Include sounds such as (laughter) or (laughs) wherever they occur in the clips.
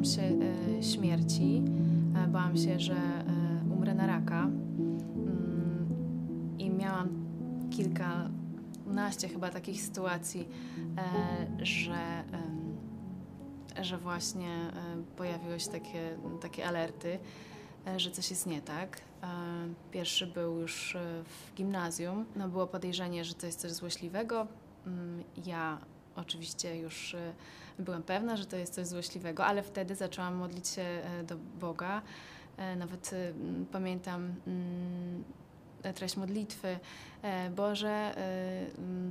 bałam się e, śmierci, e, bałam się, że e, umrę na raka mm, i miałam kilkanaście chyba takich sytuacji, że, że właśnie pojawiły się takie, takie alerty, że coś jest nie tak. Pierwszy był już w gimnazjum. No, było podejrzenie, że to jest coś złośliwego. Mm, Ja oczywiście już e, byłam pewna, że to jest coś złośliwego, ale wtedy zaczęłam modlić się e, do Boga. E, Nawet pamiętam mm, treść modlitwy. Boże,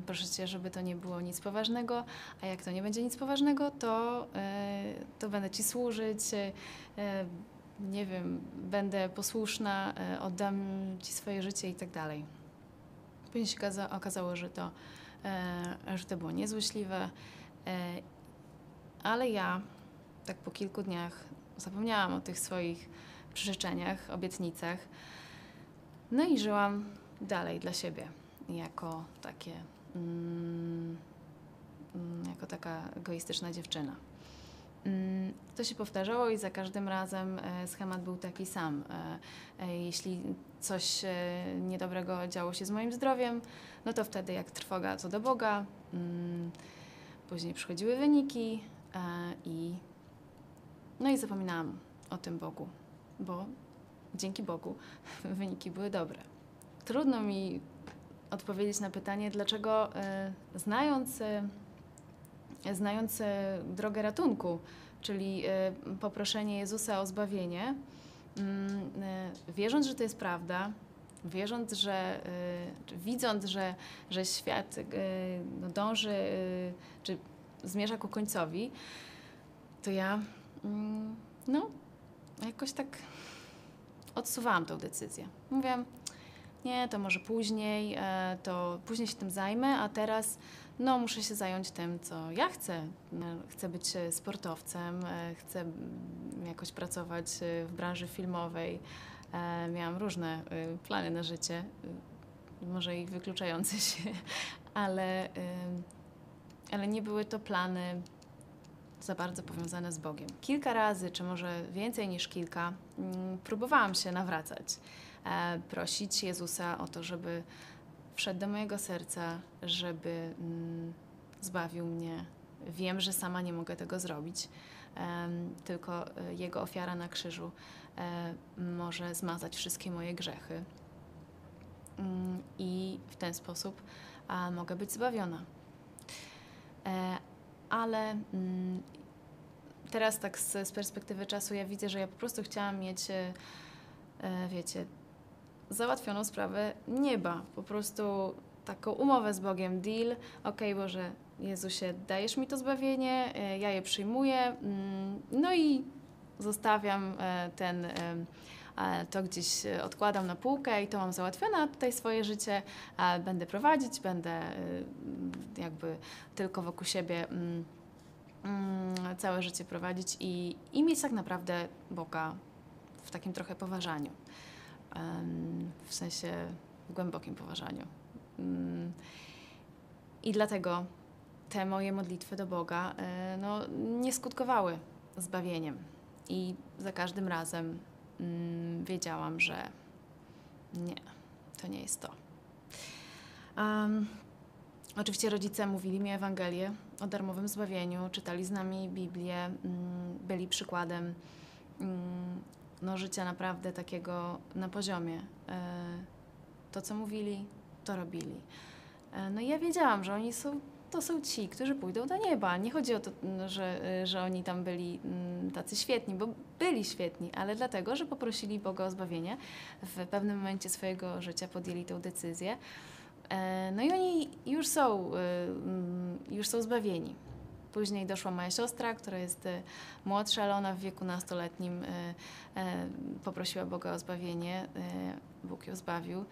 proszę Cię, żeby to nie było nic poważnego, a jak to nie będzie nic poważnego, to, to będę Ci służyć, nie wiem, będę posłuszna, oddam Ci swoje życie i tak dalej. Później się okaza- okazało, że to, że to było niezłośliwe, e, ale ja tak po kilku dniach zapomniałam o tych swoich przyrzeczeniach, obietnicach. No i żyłam dalej dla siebie, jako takie, mm, mm, jako taka egoistyczna dziewczyna. Mm, To się powtarzało i za każdym razem e, schemat był taki sam. E, e, Jeśli coś niedobrego działo się z moim zdrowiem, no to wtedy jak trwoga co do Boga. Mm, Później przychodziły wyniki i no i zapominałam o tym Bogu, bo dzięki Bogu (laughs) wyniki były dobre. Trudno mi odpowiedzieć na pytanie, dlaczego znając, znając drogę ratunku, czyli e, poproszenie Jezusa o zbawienie, mm, e, wierząc, że to jest prawda, wierząc, że e, widząc, że, że świat no, dąży, czy zmierza ku końcowi, to ja mm, no, jakoś tak odsuwałam tą decyzję. Mówiłam, nie, to może później, to później się tym zajmę, a teraz no, muszę się zająć tym, co ja chcę. E, Chcę być e, sportowcem, e, chcę mm, jakoś pracować e, w branży filmowej. Miałam różne plany na życie, może i wykluczające (laughs) się, ale, ale nie były to plany za bardzo powiązane z Bogiem. Kilka razy, czy może więcej niż kilka, mm, próbowałam się nawracać, prosić Jezusa o to, żeby wszedł do mojego serca, żeby mm, zbawił mnie. Wiem, że sama nie mogę tego zrobić, tylko e, Jego ofiara na krzyżu e, może zmazać wszystkie moje grzechy. Mm, I w ten sposób mogę być zbawiona. E, ale mm, teraz tak z, perspektywy czasu ja widzę, że ja po prostu chciałam mieć, wiecie, załatwioną sprawę nieba. Po prostu taką umowę z Bogiem, deal. Okej, Boże, Jezusie, dajesz mi to zbawienie, e, ja je przyjmuję, mm, no i zostawiam e, ten, e, to gdzieś odkładam na półkę i to mam załatwione, a tutaj swoje życie będę prowadzić, będę jakby tylko wokół siebie mm, mm, całe życie prowadzić i, i mieć tak naprawdę Boga w takim trochę poważaniu. W sensie w głębokim poważaniu. Mm, I dlatego te moje modlitwy do Boga e, no, nie skutkowały zbawieniem. I za każdym razem mm, wiedziałam, że nie, to nie jest to. Em, Oczywiście rodzice mówili mi Ewangelię o darmowym zbawieniu, czytali z nami Biblię, mm, byli przykładem no, życia naprawdę takiego na poziomie. E, To, co mówili, to robili. E, No i ja wiedziałam, że oni są, to są ci, którzy pójdą do nieba. Nie chodzi o to, mm, że, że oni tam byli mm, tacy świetni, bo byli świetni, ale dlatego, że poprosili Boga o zbawienie. W pewnym momencie swojego życia podjęli tę decyzję. E, No i oni już są, mm, już są zbawieni. Później doszła moja siostra, która jest y, młodsza, ale ona w wieku nastoletnim y, e, poprosiła Boga o zbawienie. y, Bóg ją zbawił.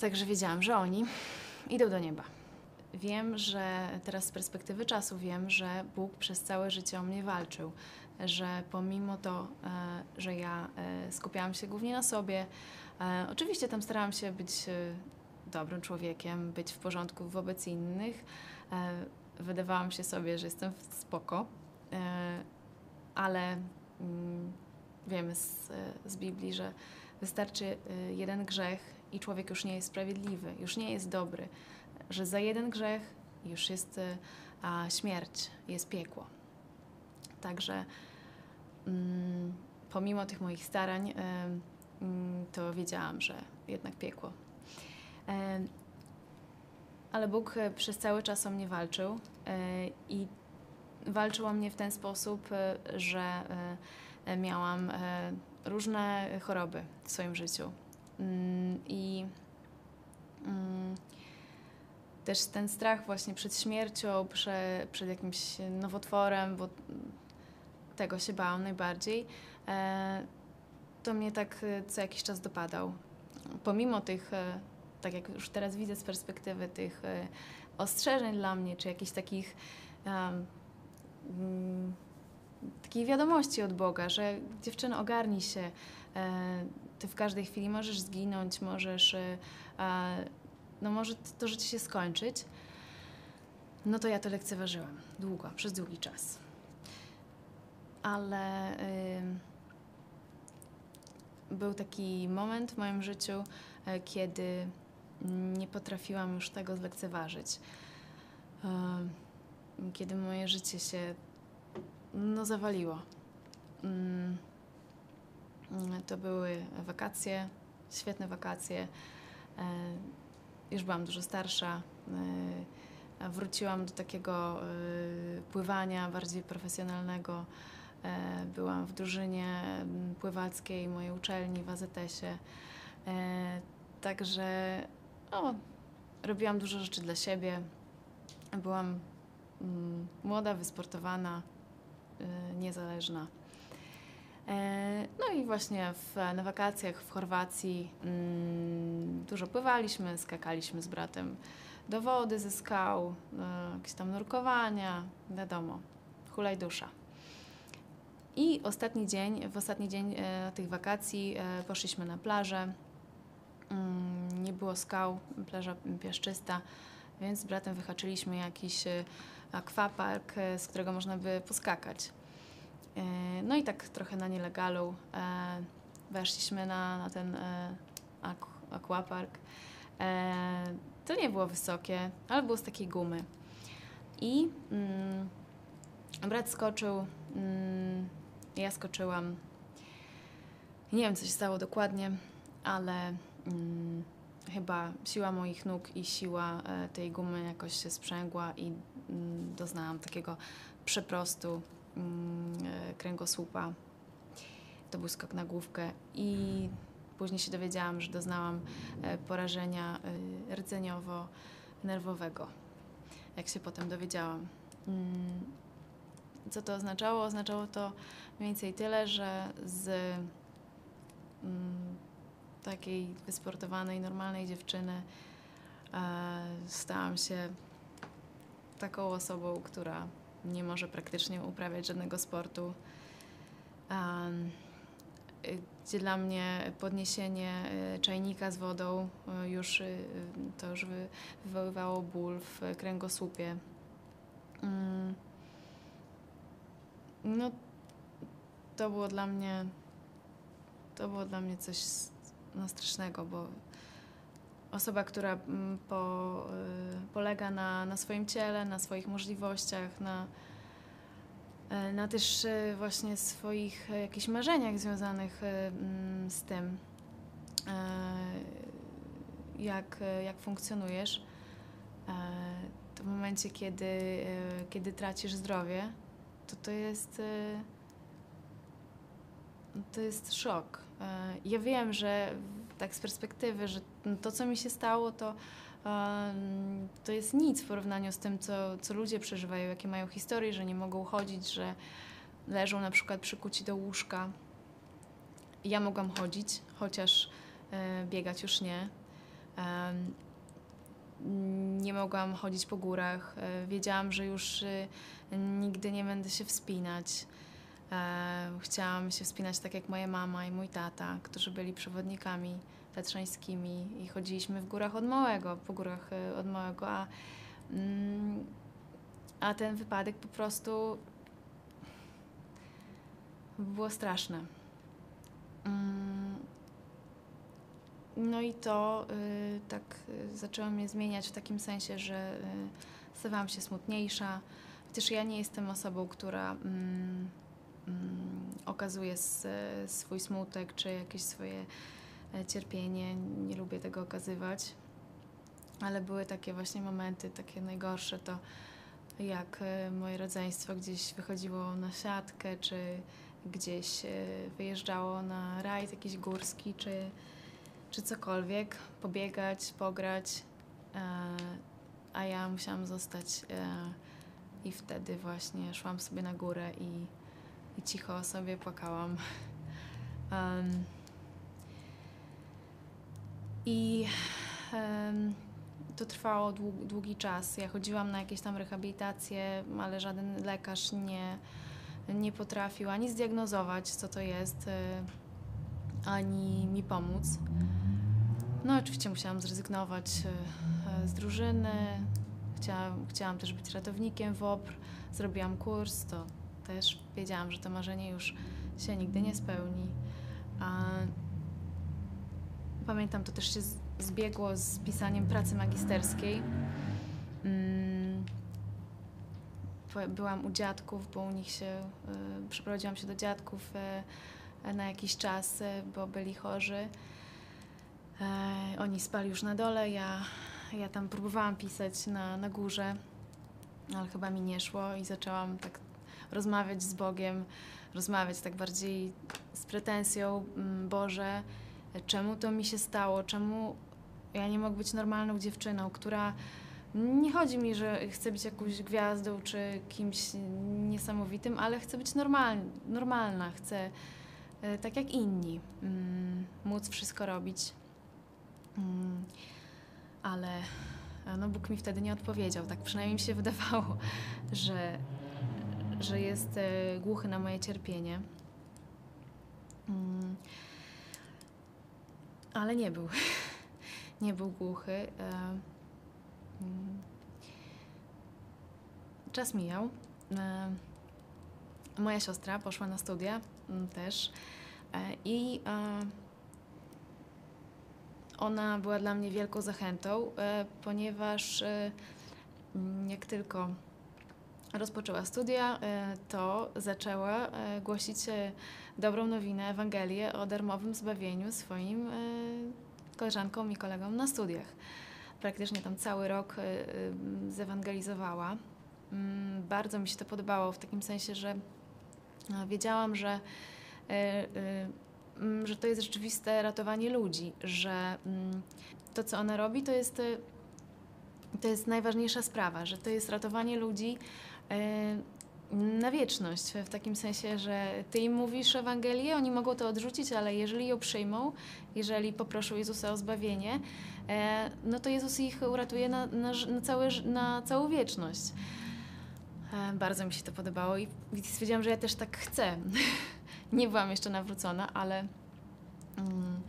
Także wiedziałam, że oni idą do nieba. Wiem, że teraz z perspektywy czasu wiem, że Bóg przez całe życie o mnie walczył, że pomimo to, e, że ja e, skupiałam się głównie na sobie, oczywiście tam starałam się być dobrym człowiekiem, być w porządku wobec innych. E, Wydawałam się sobie, że jestem spoko. E, ale mm, wiemy z, z Biblii, że wystarczy y, jeden grzech i człowiek już nie jest sprawiedliwy, już nie jest dobry, że za jeden grzech już jest y, a, śmierć, jest piekło. Także mm, pomimo tych moich starań, mm, to wiedziałam, że jednak piekło. E, ale Bóg e, przez cały czas o mnie walczył e, i walczył o mnie w ten sposób, że miałam różne choroby w swoim życiu. Mm, I mm, też ten strach właśnie przed śmiercią, przed jakimś nowotworem, bo tego się bałam najbardziej, to mnie tak co jakiś czas dopadał. Pomimo tych tak jak już teraz widzę z perspektywy tych e, ostrzeżeń dla mnie, czy jakichś takich um, takiej wiadomości od Boga, że dziewczyno ogarnij się, e, ty w każdej chwili możesz zginąć, możesz, e, no może to życie się skończyć, no to ja to lekceważyłam długo, przez długi czas. Ale był taki moment w moim życiu, kiedy nie potrafiłam już tego zlekceważyć. Kiedy moje życie się no, zawaliło. Mm, to były wakacje, świetne wakacje. E, już byłam dużo starsza. E, wróciłam do takiego e, pływania bardziej profesjonalnego. Byłam w drużynie pływackiej mojej uczelni w AZS-ie. Także no, robiłam dużo rzeczy dla siebie. Byłam mm, młoda, wysportowana, y, niezależna. E, no i właśnie w, na wakacjach w Chorwacji mm, dużo pływaliśmy, skakaliśmy z bratem do wody ze skał, y, jakieś tam nurkowania, wiadomo, hulaj dusza. I ostatni dzień, w ostatni dzień e, tych wakacji e, poszliśmy na plażę nie było skał, plaża piaszczysta, więc z bratem wyhaczyliśmy jakiś e, akwapark, e, z którego można by poskakać. E, no i tak trochę na nielegalu weszliśmy na, na ten aquapark. To nie było wysokie, ale było z takiej gumy. I mm, brat skoczył, mm, ja skoczyłam. Nie wiem, co się stało dokładnie, ale mm, chyba siła moich nóg i siła e, tej gumy jakoś się sprzęgła i mm, doznałam takiego przeprostu mm, e, kręgosłupa. To był skok na główkę i później się dowiedziałam, że doznałam e, porażenia rdzeniowo-nerwowego. Jak się potem dowiedziałam. Co to oznaczało? Oznaczało to mniej więcej tyle, że z takiej wysportowanej, normalnej dziewczyny e, stałam się taką osobą, która nie może praktycznie uprawiać żadnego sportu. gdzie dla mnie podniesienie e, czajnika z wodą e, już to już wywoływało ból w kręgosłupie. Mm. No, to było dla mnie to było dla mnie coś no, strasznego, bo osoba, która mm, po, y, polega na, na swoim ciele, na swoich możliwościach, na, e, na też e, właśnie swoich jakichś marzeniach związanych mm, z tym, jak, jak funkcjonujesz, to w momencie, kiedy, kiedy tracisz zdrowie, to to jest to jest szok. E, ja wiem, że tak z perspektywy, że to, co mi się stało, to, to jest nic w porównaniu z tym, co, co ludzie przeżywają, jakie mają historie, że nie mogą chodzić, że leżą na przykład przykuci do łóżka. Ja mogłam chodzić, chociaż e, biegać już nie. Nie mogłam chodzić po górach. E, wiedziałam, że już nigdy nie będę się wspinać. E, chciałam się wspinać tak jak moja mama i mój tata, którzy byli przewodnikami tatrzańskimi i chodziliśmy w górach od małego, po górach e, od małego, a, mm, a ten wypadek po prostu było straszne. Mm. No i to y, tak zaczęło mnie zmieniać w takim sensie, że stawałam się smutniejsza. Chociaż ja nie jestem osobą, która mm, okazuje s, swój smutek czy jakieś swoje e, cierpienie. Nie lubię tego okazywać. Ale były takie właśnie momenty, takie najgorsze, to jak e, moje rodzeństwo gdzieś wychodziło na siatkę, czy gdzieś e, wyjeżdżało na rajd jakiś górski, czy, czy cokolwiek, pobiegać, pograć, a ja musiałam zostać i wtedy właśnie szłam sobie na górę i, i cicho sobie płakałam. Um, I um, to trwało długi czas. Ja chodziłam na jakieś tam rehabilitacje, ale żaden lekarz nie, nie potrafił ani zdiagnozować, co to jest, y, ani mi pomóc. No, oczywiście musiałam zrezygnować y, y, z drużyny. Chciałam, chciałam też być ratownikiem w OPR. Zrobiłam kurs, to też wiedziałam, że to marzenie już się nigdy nie spełni. A pamiętam, to też się zbiegło z pisaniem pracy magisterskiej. Mm, byłam u dziadków, bo u nich się, y, przeprowadziłam się do dziadków y, na jakiś czas, y, bo byli chorzy. Oni spali już na dole, ja, ja tam próbowałam pisać na, na górze, ale chyba mi nie szło i zaczęłam tak rozmawiać z Bogiem, rozmawiać tak bardziej z pretensją, mm, Boże, czemu to mi się stało, czemu ja nie mogę być normalną dziewczyną, która nie chodzi mi, że chcę być jakąś gwiazdą czy kimś niesamowitym, ale chcę być normal, normalna, chcę e, tak jak inni mm, móc wszystko robić. Mm, ale no Bóg mi wtedy nie odpowiedział, tak przynajmniej mi się wydawało, (laughs) że, że jest e, głuchy na moje cierpienie. Mm, ale nie był. (laughs) nie był głuchy. E, mm. Czas mijał. E, moja siostra poszła na studia mm, też i ona była dla mnie wielką zachętą, ponieważ jak tylko rozpoczęła studia, to zaczęła głosić dobrą nowinę, Ewangelię o darmowym zbawieniu swoim koleżanką i kolegą na studiach. Praktycznie tam cały rok zewangelizowała. Mm, bardzo mi się to podobało w takim sensie, że wiedziałam, że, mm, że to jest rzeczywiste ratowanie ludzi, że mm, to, co ona robi, to jest, to jest najważniejsza sprawa, że to jest ratowanie ludzi na wieczność, w takim sensie, że ty im mówisz Ewangelię, oni mogą to odrzucić, ale jeżeli ją przyjmą, jeżeli poproszą Jezusa o zbawienie, e, no to Jezus ich uratuje na, na, na, całe, na całą wieczność. E, bardzo mi się to podobało i stwierdziłam, że ja też tak chcę. (laughs) Nie byłam jeszcze nawrócona, ale, mm,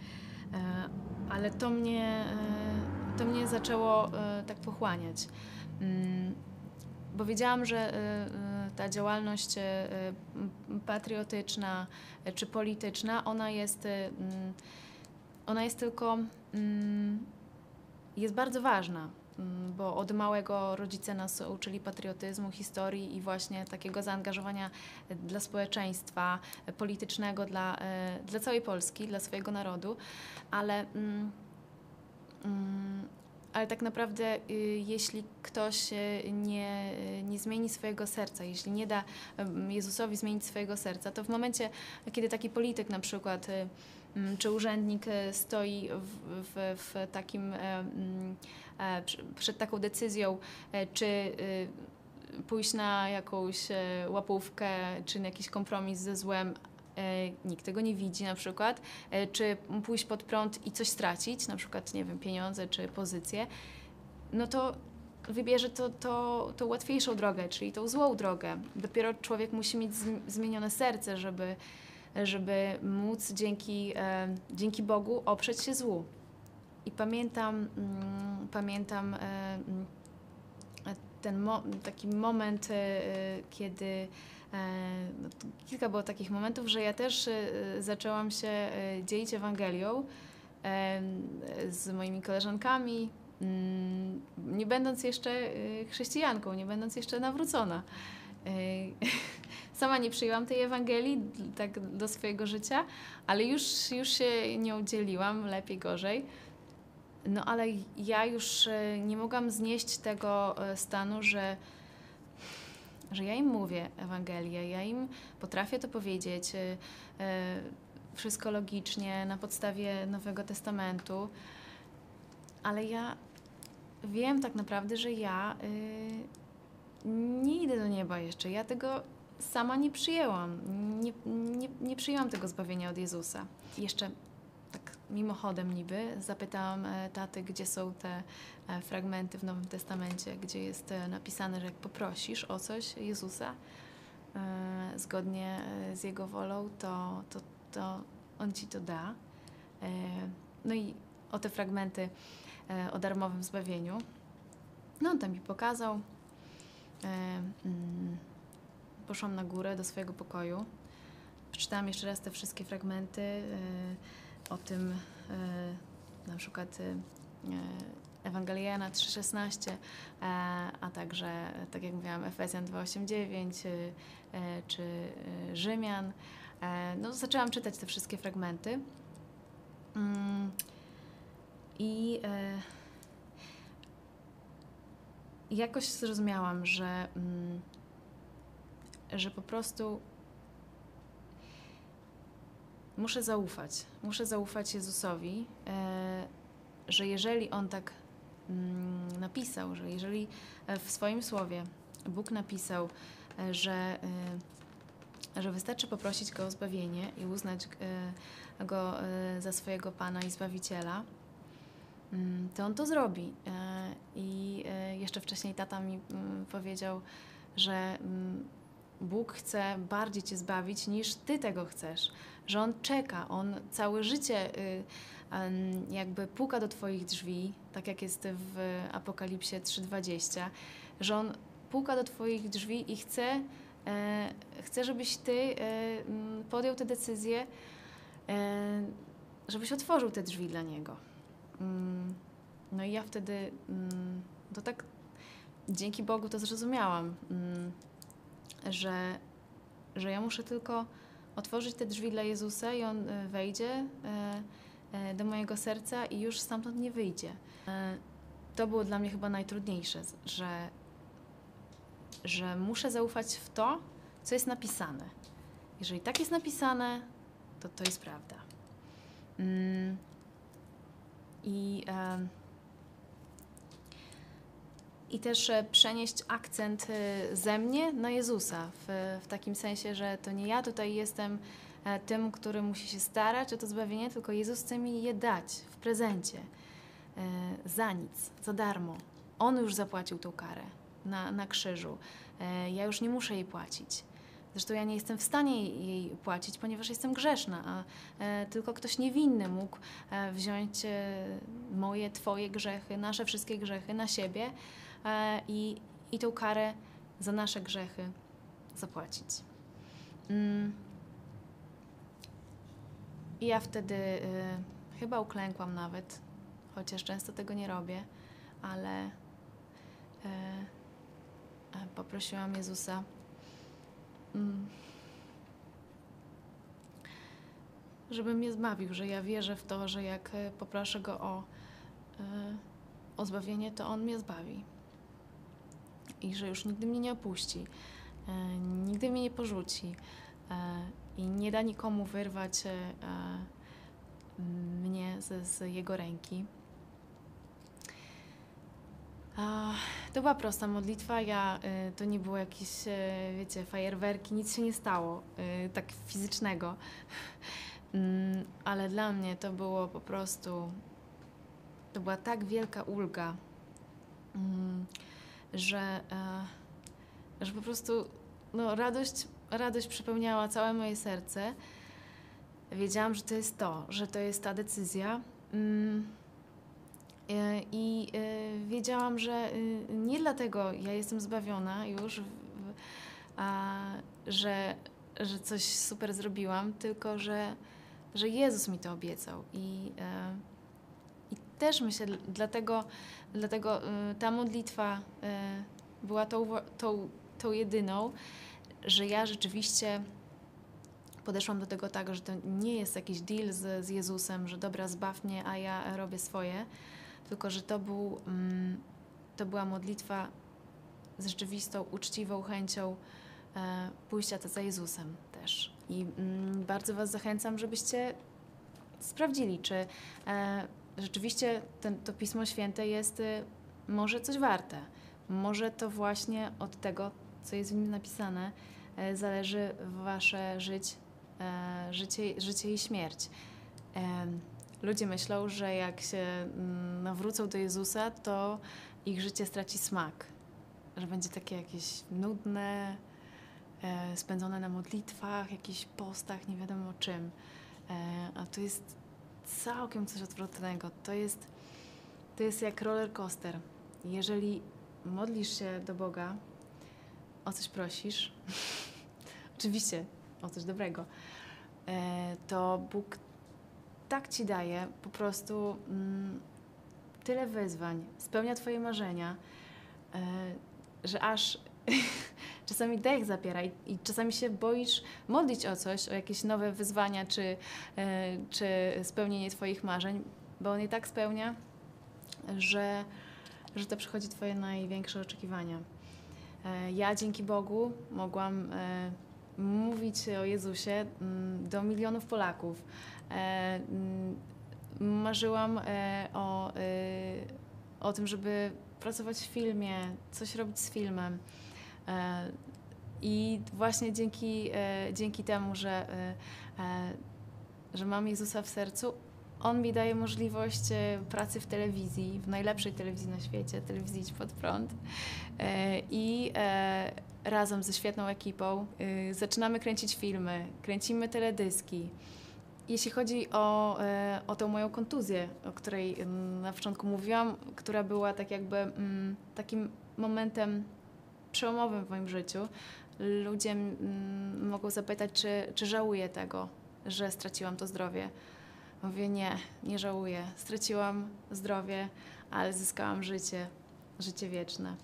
e, ale to mnie, to mnie zaczęło tak pochłaniać. Mm, bo wiedziałam, że ta działalność patriotyczna czy polityczna, ona jest mm, ona jest tylko, mm, jest bardzo ważna, mm, bo od małego rodzice nas uczyli patriotyzmu, historii i właśnie takiego zaangażowania dla społeczeństwa politycznego, dla, dla całej Polski, dla swojego narodu, ale mm, ale tak naprawdę, y, jeśli ktoś nie, nie zmieni swojego serca, jeśli nie da Jezusowi zmienić swojego serca, to w momencie, kiedy taki polityk na przykład y, Mm, czy urzędnik e, stoi w, w, w takim, e, e, przed taką decyzją, czy pójść na jakąś łapówkę, czy na jakiś kompromis ze złem, nikt tego nie widzi na przykład, czy pójść pod prąd i coś stracić, na przykład, nie wiem, pieniądze czy pozycję, no to wybierze to, to, to łatwiejszą drogę, czyli tą złą drogę. Dopiero człowiek musi mieć zmienione serce, żeby, żeby móc dzięki, e, dzięki Bogu oprzeć się złu. I pamiętam, mm, pamiętam e, mm, ten mo taki moment, e, kiedy no, kilka było takich momentów, że ja też zaczęłam się dzielić Ewangelią z moimi koleżankami, mm, nie będąc jeszcze chrześcijanką, nie będąc jeszcze nawrócona. (laughs) Sama nie przyjęłam tej Ewangelii tak do swojego życia, ale już, już się nią dzieliłam, lepiej, gorzej. No ale ja już e, nie mogłam znieść tego e, stanu, że, że ja im mówię Ewangelię, ja im potrafię to powiedzieć, e, wszystko logicznie, na podstawie Nowego Testamentu, ale ja wiem tak naprawdę, że ja nie idę do nieba jeszcze. Ja tego sama nie przyjęłam. Nie, nie, nie przyjęłam tego zbawienia od Jezusa. Jeszcze mimochodem niby zapytałam e, taty, gdzie są te e, fragmenty w Nowym Testamencie, gdzie jest e, napisane, że jak poprosisz o coś Jezusa zgodnie z Jego wolą, to, to, to On Ci to da. No i o te fragmenty o darmowym zbawieniu. No on tam mi pokazał. Mm, poszłam na górę do swojego pokoju. Przeczytałam jeszcze raz te wszystkie fragmenty o tym, e, na przykład e, Ewangeliana 3,16, a także, tak jak mówiłam, Efezjan 2,8,9 czy Rzymian. No, zaczęłam czytać te wszystkie fragmenty. Mm, I jakoś zrozumiałam, że mm, że po prostu muszę zaufać. Muszę zaufać Jezusowi, e, że jeżeli On tak mm, napisał, że jeżeli e, w swoim słowie Bóg napisał, e, że, że wystarczy poprosić Go o zbawienie i uznać Go za swojego Pana i Zbawiciela, mm, to On to zrobi. I jeszcze wcześniej tata mi mm, powiedział, że Bóg chce bardziej Cię zbawić niż Ty tego chcesz. Że On czeka, On całe życie y, jakby puka do Twoich drzwi, tak jak jest w Apokalipsie 3:20, że On puka do Twoich drzwi i chce, e, chce żebyś Ty e, podjął tę decyzję, e, żebyś otworzył te drzwi dla Niego. Mm, no i ja wtedy mm, to tak dzięki Bogu to zrozumiałam mm, że, że ja muszę tylko otworzyć te drzwi dla Jezusa i On e, wejdzie e, e, do mojego serca i już stamtąd nie wyjdzie. To było dla mnie chyba najtrudniejsze, że, że muszę zaufać w to, co jest napisane. Jeżeli tak jest napisane, to to jest prawda. Mm. I i też e, przenieść akcent e, ze mnie na Jezusa, w, w takim sensie, że to nie ja tutaj jestem e, tym, który musi się starać o to zbawienie, tylko Jezus chce mi je dać w prezencie, za nic, za darmo. On już zapłacił tą karę na, na krzyżu. Ja już nie muszę jej płacić. Zresztą ja nie jestem w stanie jej płacić, ponieważ jestem grzeszna, a tylko ktoś niewinny mógł wziąć moje, Twoje grzechy, nasze wszystkie grzechy na siebie i, i tą karę za nasze grzechy zapłacić. Mm. I ja wtedy y, chyba uklękłam nawet, chociaż często tego nie robię, ale y, y, poprosiłam Jezusa. Mm, żeby mnie zbawił, że ja wierzę w to, że jak poproszę Go o, o zbawienie, to On mnie zbawi i że już nigdy mnie nie opuści, e, nigdy mnie nie porzuci e, i nie da nikomu wyrwać e, mnie z, z jego ręki. To była prosta modlitwa, ja, to nie było jakieś, wiecie, fajerwerki, nic się nie stało, tak fizycznego, mm, ale dla mnie to było po prostu, to była tak wielka ulga, mm, że, e, że po prostu no, radość, radość przepełniała całe moje serce. Wiedziałam, że to jest to, że to jest ta decyzja. Mm, e, I e, wiedziałam, że nie dlatego ja jestem zbawiona już, że, że coś super zrobiłam, tylko że, że Jezus mi to obiecał. I, i też myślę, dlatego, dlatego e, ta modlitwa e, była tą, tą, tą jedyną, że ja rzeczywiście podeszłam do tego tak, że to nie jest jakiś deal z, z Jezusem, że dobra, zbaw mnie, a ja robię swoje, tylko że to, był, mm, to była modlitwa z rzeczywistą, uczciwą chęcią e, pójścia za Jezusem też. I mm, bardzo Was zachęcam, żebyście sprawdzili, czy e, rzeczywiście ten, to Pismo Święte jest y, może coś warte. Może to właśnie od tego, co jest w nim napisane, e, zależy Wasze żyć, e, życie, życie i śmierć. E, ludzie myślą, że jak się mm, nawrócą do Jezusa, to ich życie straci smak, że będzie takie jakieś nudne, spędzone na modlitwach, jakichś postach, nie wiadomo czym. A to jest całkiem coś odwrotnego. To jest, to jest jak roller coaster. Jeżeli modlisz się do Boga, o coś prosisz, (laughs) oczywiście o coś dobrego, e, to Bóg tak ci daje po prostu mm, tyle wyzwań, spełnia Twoje marzenia, e, że aż (laughs) czasami dech zapiera i, i, czasami się boisz modlić o coś, o jakieś nowe wyzwania czy, e, czy spełnienie Twoich marzeń, bo On je tak spełnia, że że to przychodzi Twoje największe oczekiwania. E, ja dzięki Bogu mogłam e, mówić o Jezusie mm, do milionów Polaków. Mm, marzyłam o, o tym, żeby pracować w filmie, coś robić z filmem. I właśnie dzięki, dzięki temu, że, że mam Jezusa w sercu, on mi daje możliwość e, pracy w telewizji, w najlepszej telewizji na świecie, telewizji Pod Prąd. E, I e, razem ze świetną ekipą zaczynamy kręcić filmy, kręcimy teledyski. Jeśli chodzi o, o tą moją kontuzję, o której na początku mówiłam, która była tak jakby mm, takim momentem przełomowym w moim życiu, ludzie mm, mogą zapytać, czy, czy żałuję tego, że straciłam to zdrowie. Mówię, nie, nie żałuję. Straciłam zdrowie, ale zyskałam życie, życie wieczne.